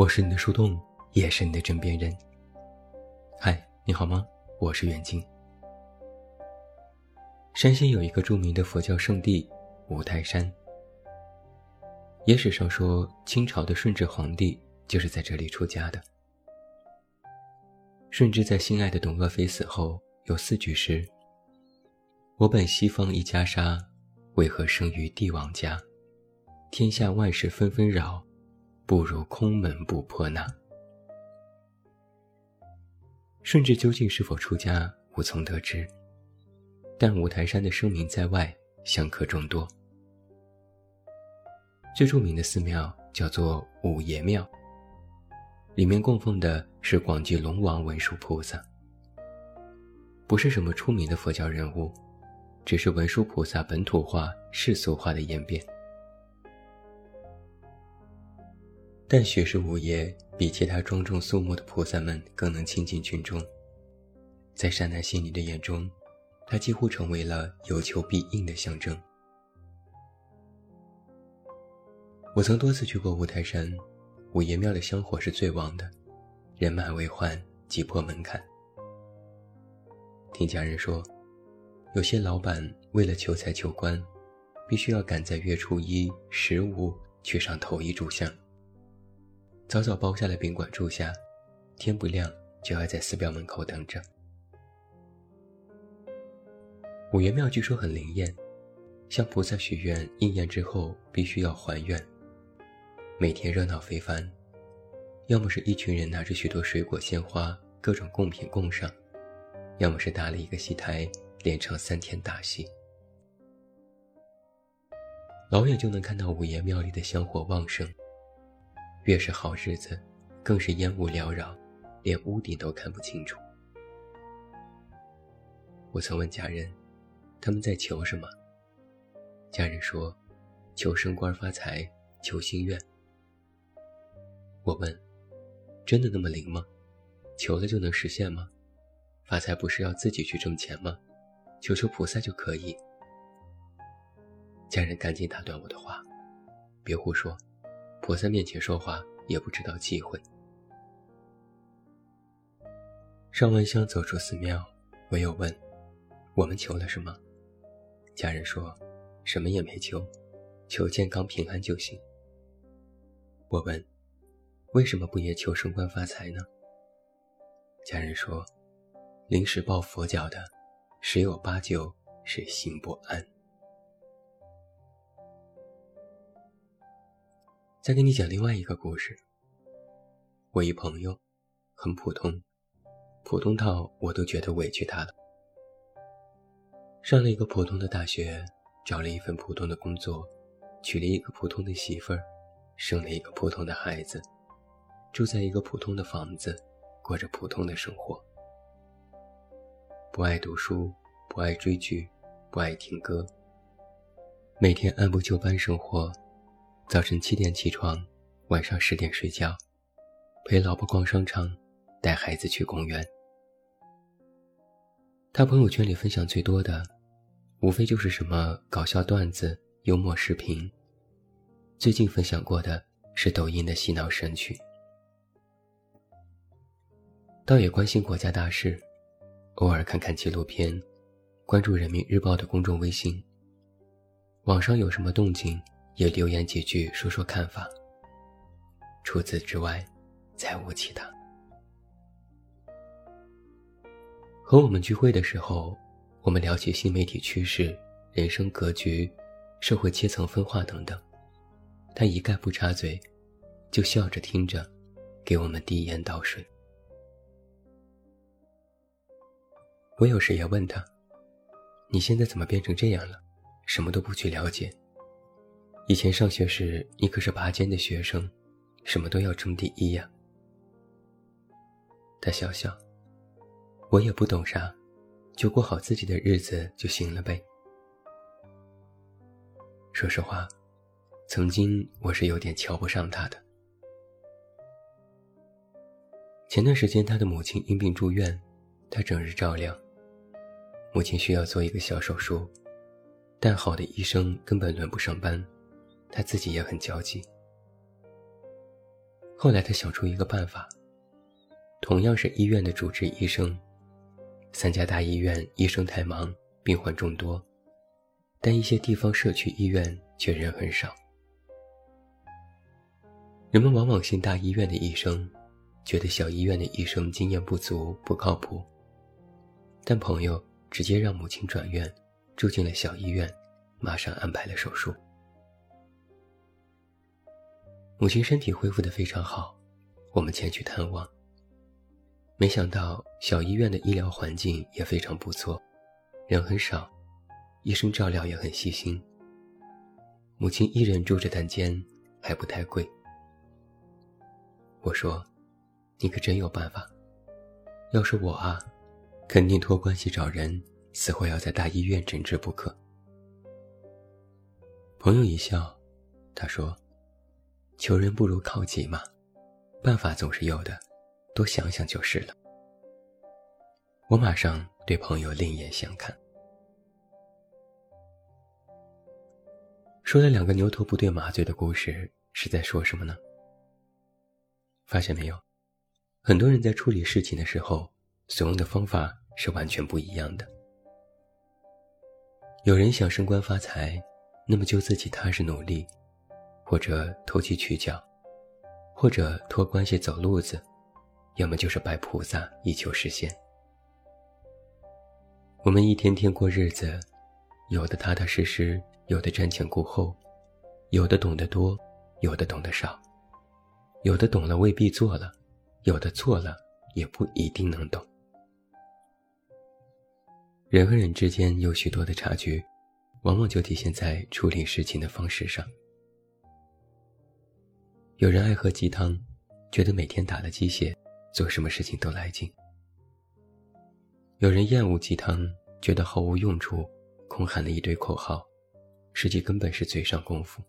我是你的树洞，也是你的枕边人。嗨，你好吗？我是远近。山西有一个著名的佛教圣地五台山，野史上说清朝的顺治皇帝就是在这里出家的。顺治在心爱的董鄂妃死后，有四句诗：“我本西方一袈裟，为何生于帝王家？天下万事纷纷扰。”不如空门不破那。顺治究竟是否出家，无从得知。但五台山的声名在外，香客众多。最著名的寺庙叫做五爷庙，里面供奉的是广济龙王文殊菩萨，不是什么出名的佛教人物，只是文殊菩萨本土化、世俗化的演变。但许是五爷比其他庄重肃穆的菩萨们更能亲近群众，在善男信女的眼中，他几乎成为了有求必应的象征。我曾多次去过五台山，五爷庙的香火是最旺的，人满为患，挤破门槛。听家人说，有些老板为了求财求官，必须要赶在月初一、十五去上头一炷香。早早包下了宾馆住下，天不亮就要在寺庙门口等着。五爷庙据说很灵验，向菩萨许愿应验之后必须要还愿。每天热闹非凡，要么是一群人拿着许多水果鲜花、各种贡品供上，要么是搭了一个戏台，连唱三天大戏。老远就能看到五爷庙里的香火旺盛。越是好日子，更是烟雾缭绕，连屋顶都看不清楚。我曾问家人，他们在求什么？家人说，求升官发财，求心愿。我问，真的那么灵吗？求了就能实现吗？发财不是要自己去挣钱吗？求求菩萨就可以。家人赶紧打断我的话，别胡说。我在面前说话也不知道忌讳。上完香走出寺庙，我又问：“我们求了什么？”家人说：“什么也没求，求健康平安就行。”我问：“为什么不也求升官发财呢？”家人说：“临时抱佛脚的，十有八九是心不安。”再给你讲另外一个故事。我一朋友，很普通，普通到我都觉得委屈他了。上了一个普通的大学，找了一份普通的工作，娶了一个普通的媳妇儿，生了一个普通的孩子，住在一个普通的房子，过着普通的生活。不爱读书，不爱追剧，不爱听歌，每天按部就班生活。早晨七点起床，晚上十点睡觉，陪老婆逛商场，带孩子去公园。他朋友圈里分享最多的，无非就是什么搞笑段子、幽默视频。最近分享过的是抖音的洗脑神曲。倒也关心国家大事，偶尔看看纪录片，关注人民日报的公众微信。网上有什么动静？也留言几句，说说看法。除此之外，再无其他。和我们聚会的时候，我们聊起新媒体趋势、人生格局、社会阶层分化等等，他一概不插嘴，就笑着听着，给我们递烟倒水。我有时也问他：“你现在怎么变成这样了？什么都不去了解？”以前上学时，你可是拔尖的学生，什么都要争第一呀。他笑笑，我也不懂啥，就过好自己的日子就行了呗。说实话，曾经我是有点瞧不上他的。前段时间，他的母亲因病住院，他整日照料。母亲需要做一个小手术，但好的医生根本轮不上班。他自己也很焦急。后来他想出一个办法，同样是医院的主治医生，三家大医院医生太忙，病患众多，但一些地方社区医院却人很少。人们往往信大医院的医生，觉得小医院的医生经验不足、不靠谱。但朋友直接让母亲转院，住进了小医院，马上安排了手术。母亲身体恢复得非常好，我们前去探望。没想到小医院的医疗环境也非常不错，人很少，医生照料也很细心。母亲一人住着单间，还不太贵。我说：“你可真有办法，要是我啊，肯定托关系找人，死活要在大医院诊治不可。”朋友一笑，他说。求人不如靠己嘛，办法总是有的，多想想就是了。我马上对朋友另眼相看。说了两个牛头不对马嘴的故事，是在说什么呢？发现没有，很多人在处理事情的时候，所用的方法是完全不一样的。有人想升官发财，那么就自己踏实努力。或者投机取巧，或者托关系走路子，要么就是拜菩萨以求实现。我们一天天过日子，有的踏踏实实，有的瞻前顾后，有的懂得多，有的懂得少，有的懂了未必做了，有的做了也不一定能懂。人和人之间有许多的差距，往往就体现在处理事情的方式上。有人爱喝鸡汤，觉得每天打了鸡血，做什么事情都来劲；有人厌恶鸡汤，觉得毫无用处，空喊了一堆口号，实际根本是嘴上功夫。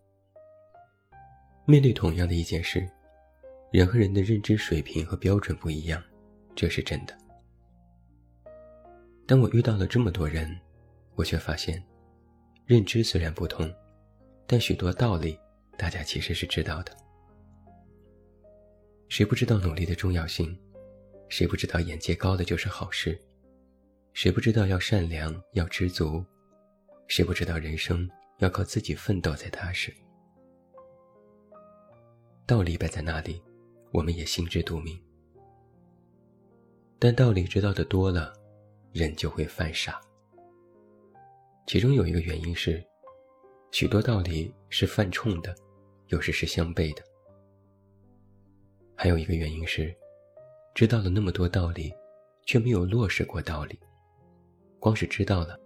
面对同样的一件事，人和人的认知水平和标准不一样，这是真的。当我遇到了这么多人，我却发现，认知虽然不同，但许多道理大家其实是知道的。谁不知道努力的重要性？谁不知道眼界高的就是好事？谁不知道要善良要知足？谁不知道人生要靠自己奋斗才踏实？道理摆在那里，我们也心知肚明。但道理知道的多了，人就会犯傻。其中有一个原因是，许多道理是犯冲的，有时是相悖的。还有一个原因是，知道了那么多道理，却没有落实过道理，光是知道了，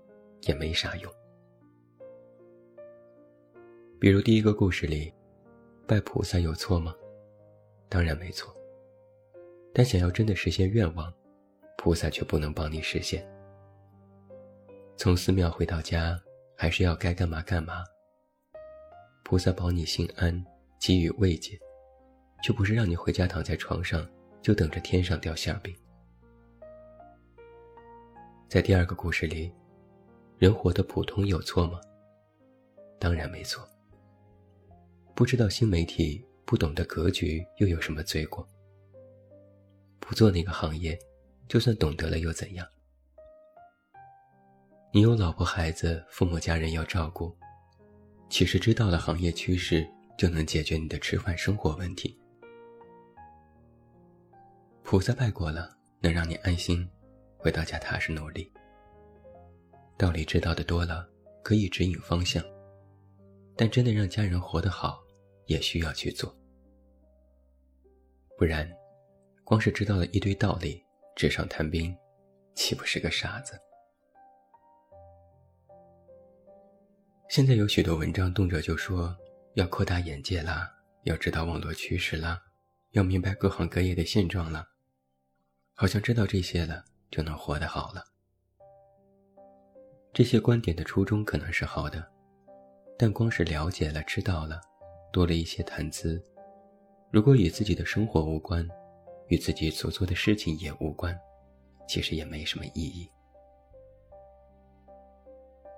也没啥用。比如第一个故事里，拜菩萨有错吗？当然没错。但想要真的实现愿望，菩萨却不能帮你实现。从寺庙回到家，还是要该干嘛干嘛。菩萨保你心安，给予慰藉。就不是让你回家躺在床上，就等着天上掉馅饼。在第二个故事里，人活得普通有错吗？当然没错。不知道新媒体，不懂得格局，又有什么罪过？不做那个行业，就算懂得了又怎样？你有老婆孩子，父母家人要照顾，其实知道了行业趋势，就能解决你的吃饭生活问题。菩萨拜过了，能让你安心，回到家踏实努力。道理知道的多了，可以指引方向，但真的让家人活得好，也需要去做。不然，光是知道了一堆道理，纸上谈兵，岂不是个傻子？现在有许多文章，动辄就说要扩大眼界啦，要知道网络趋势啦，要明白各行各业的现状了。好像知道这些了，就能活得好了。这些观点的初衷可能是好的，但光是了解了、知道了，多了一些谈资，如果与自己的生活无关，与自己所做的事情也无关，其实也没什么意义。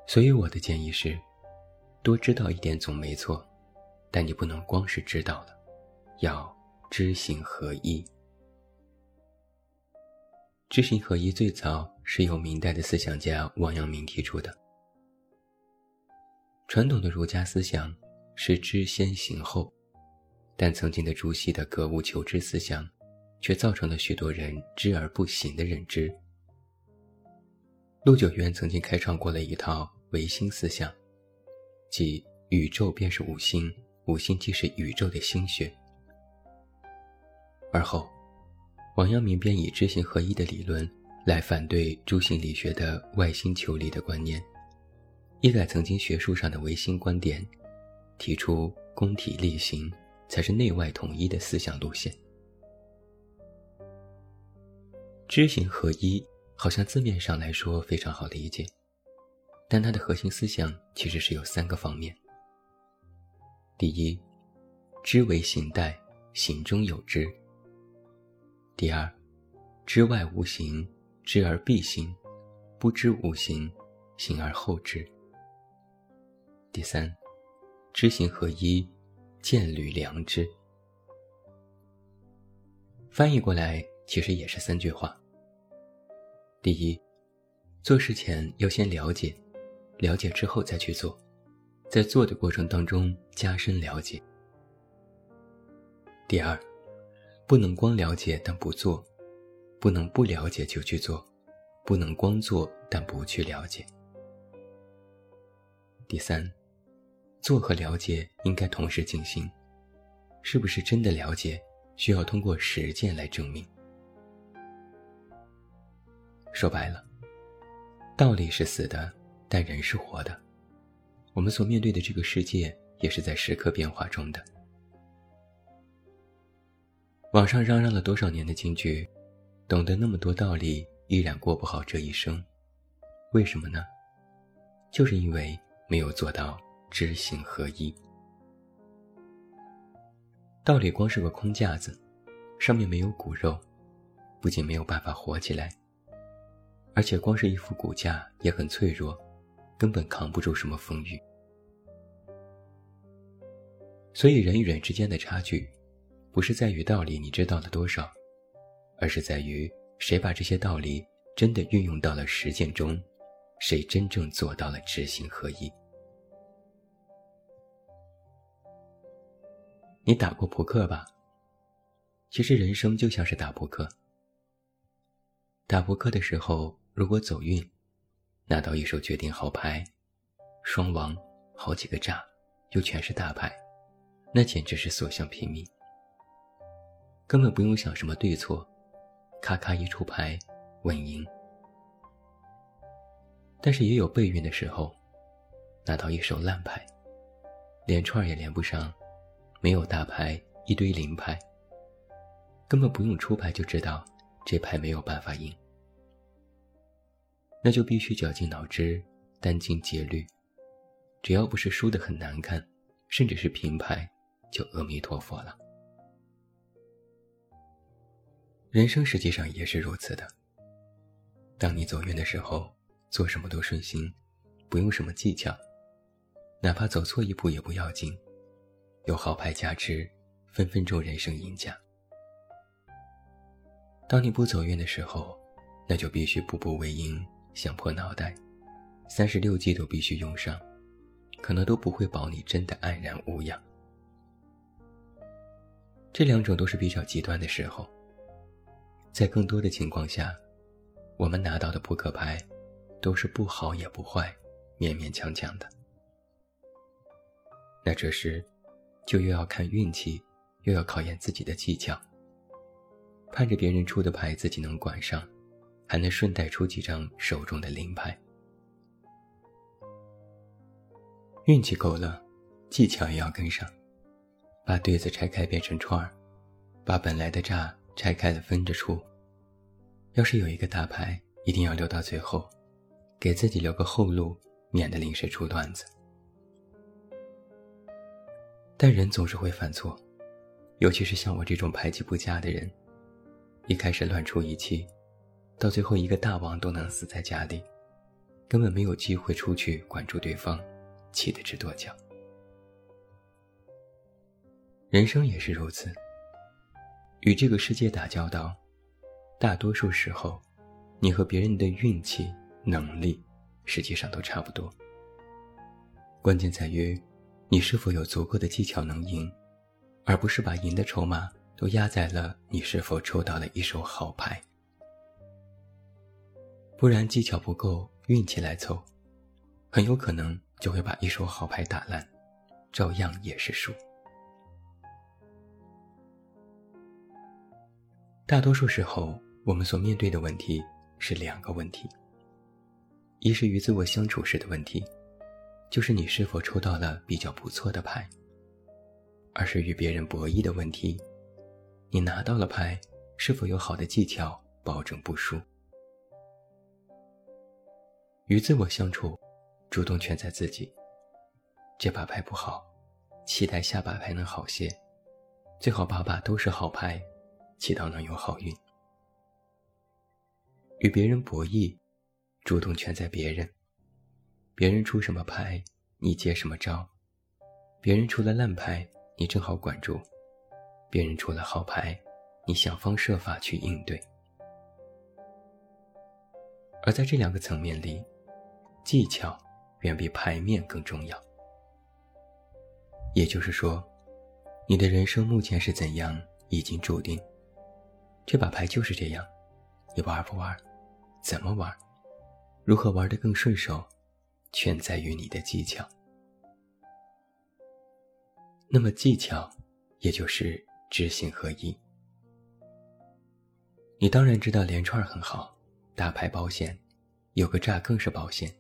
所以我的建议是，多知道一点总没错，但你不能光是知道了，要知行合一。知行合一最早是由明代的思想家王阳明提出的。传统的儒家思想是知先行后，但曾经的朱熹的格物求知思想，却造成了许多人知而不行的认知。陆九渊曾经开创过了一套唯心思想，即宇宙便是五星，五星即是宇宙的心血。而后，王阳明便以知行合一的理论来反对诸行理学的外心求理的观念。一改曾经学术上的唯心观点，提出公体力行才是内外统一的思想路线。知行合一好像字面上来说非常好理解，但它的核心思想其实是有三个方面。第一，知为行带，行中有知；第二，知外无形，知而必行，不知无形，行而后知。第三，知行合一，见履良知。翻译过来其实也是三句话。第一，做事前要先了解，了解之后再去做，在做的过程当中加深了解。第二，不能光了解但不做，不能不了解就去做，不能光做但不去了解。第三。做和了解应该同时进行，是不是真的了解，需要通过实践来证明。说白了，道理是死的，但人是活的。我们所面对的这个世界也是在时刻变化中的。网上嚷嚷了多少年的京剧，懂得那么多道理，依然过不好这一生，为什么呢？就是因为没有做到。知行合一，道理光是个空架子，上面没有骨肉，不仅没有办法活起来，而且光是一副骨架也很脆弱，根本扛不住什么风雨。所以人与人之间的差距，不是在于道理你知道了多少，而是在于谁把这些道理真的运用到了实践中，谁真正做到了知行合一。你打过扑克吧？其实人生就像是打扑克。打扑克的时候，如果走运，拿到一手决定好牌，双王，好几个炸，又全是大牌，那简直是所向披靡。根本不用想什么对错，咔咔一出牌，稳赢。但是也有备运的时候，拿到一手烂牌，连串也连不上。没有大牌，一堆零牌，根本不用出牌就知道这牌没有办法赢。那就必须绞尽脑汁，殚精竭虑，只要不是输得很难看，甚至是平牌，就阿弥陀佛了。人生实际上也是如此的。当你走运的时候，做什么都顺心，不用什么技巧，哪怕走错一步也不要紧。有好牌加持，分分钟人生赢家。当你不走运的时候，那就必须步步为营，想破脑袋，三十六计都必须用上，可能都不会保你真的安然无恙。这两种都是比较极端的时候，在更多的情况下，我们拿到的扑克牌，都是不好也不坏，勉勉强强的。那这时。就又要看运气，又要考验自己的技巧。盼着别人出的牌自己能管上，还能顺带出几张手中的零牌。运气够了，技巧也要跟上。把对子拆开变成串儿，把本来的炸拆开了分着出。要是有一个大牌，一定要留到最后，给自己留个后路，免得临时出段子。但人总是会犯错，尤其是像我这种牌技不佳的人，一开始乱出一气，到最后一个大王都能死在家里，根本没有机会出去管住对方，气得直跺脚。人生也是如此，与这个世界打交道，大多数时候，你和别人的运气、能力，实际上都差不多。关键在于，你是否有足够的技巧能赢，而不是把赢的筹码都压在了你是否抽到了一手好牌。不然，技巧不够，运气来凑，很有可能就会把一手好牌打烂，照样也是输。大多数时候，我们所面对的问题是两个问题：一是与自我相处时的问题，就是你是否抽到了比较不错的牌；二是与别人博弈的问题，你拿到了牌，是否有好的技巧保证不输？与自我相处，主动权在自己。这把牌不好，期待下把牌能好些，最好把把都是好牌。祈祷能有好运。与别人博弈，主动权在别人。别人出什么牌，你接什么招；别人出了烂牌，你正好管住；别人出了好牌，你想方设法去应对。而在这两个层面里，技巧远比牌面更重要。也就是说，你的人生目前是怎样，已经注定。这把牌就是这样，你玩不玩？怎么玩？如何玩得更顺手？全在于你的技巧。那么技巧，也就是知行合一。你当然知道连串很好，打牌保险，有个炸更是保险。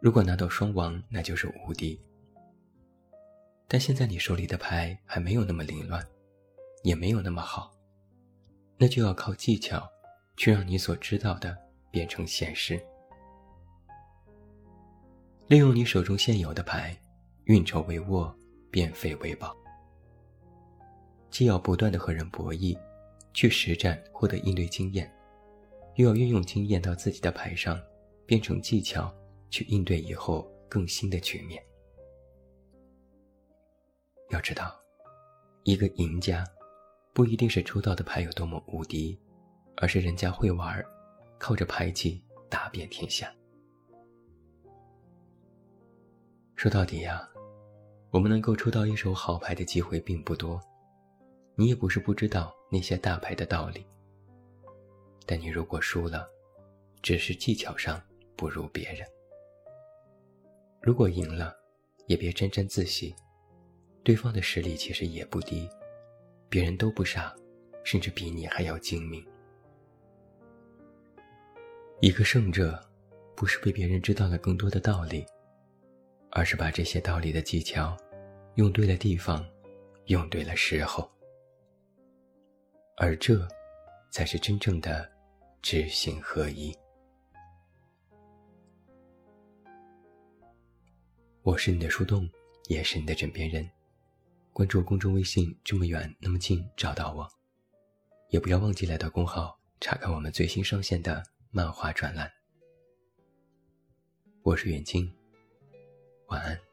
如果拿到双王，那就是无敌。但现在你手里的牌还没有那么凌乱，也没有那么好。那就要靠技巧，去让你所知道的变成现实。利用你手中现有的牌，运筹帷幄，变废为宝。既要不断的和人博弈，去实战获得应对经验，又要运用经验到自己的牌上，变成技巧，去应对以后更新的局面。要知道，一个赢家。不一定是抽到的牌有多么无敌，而是人家会玩，靠着牌技打遍天下。说到底呀，我们能够抽到一手好牌的机会并不多。你也不是不知道那些大牌的道理，但你如果输了，只是技巧上不如别人；如果赢了，也别沾沾自喜，对方的实力其实也不低。别人都不傻，甚至比你还要精明。一个胜者，不是被别人知道了更多的道理，而是把这些道理的技巧，用对了地方，用对了时候。而这，才是真正的知行合一。我是你的树洞，也是你的枕边人。关注公众微信，这么远那么近，找到我，也不要忘记来到公号查看我们最新上线的漫画专栏。我是远近，晚安。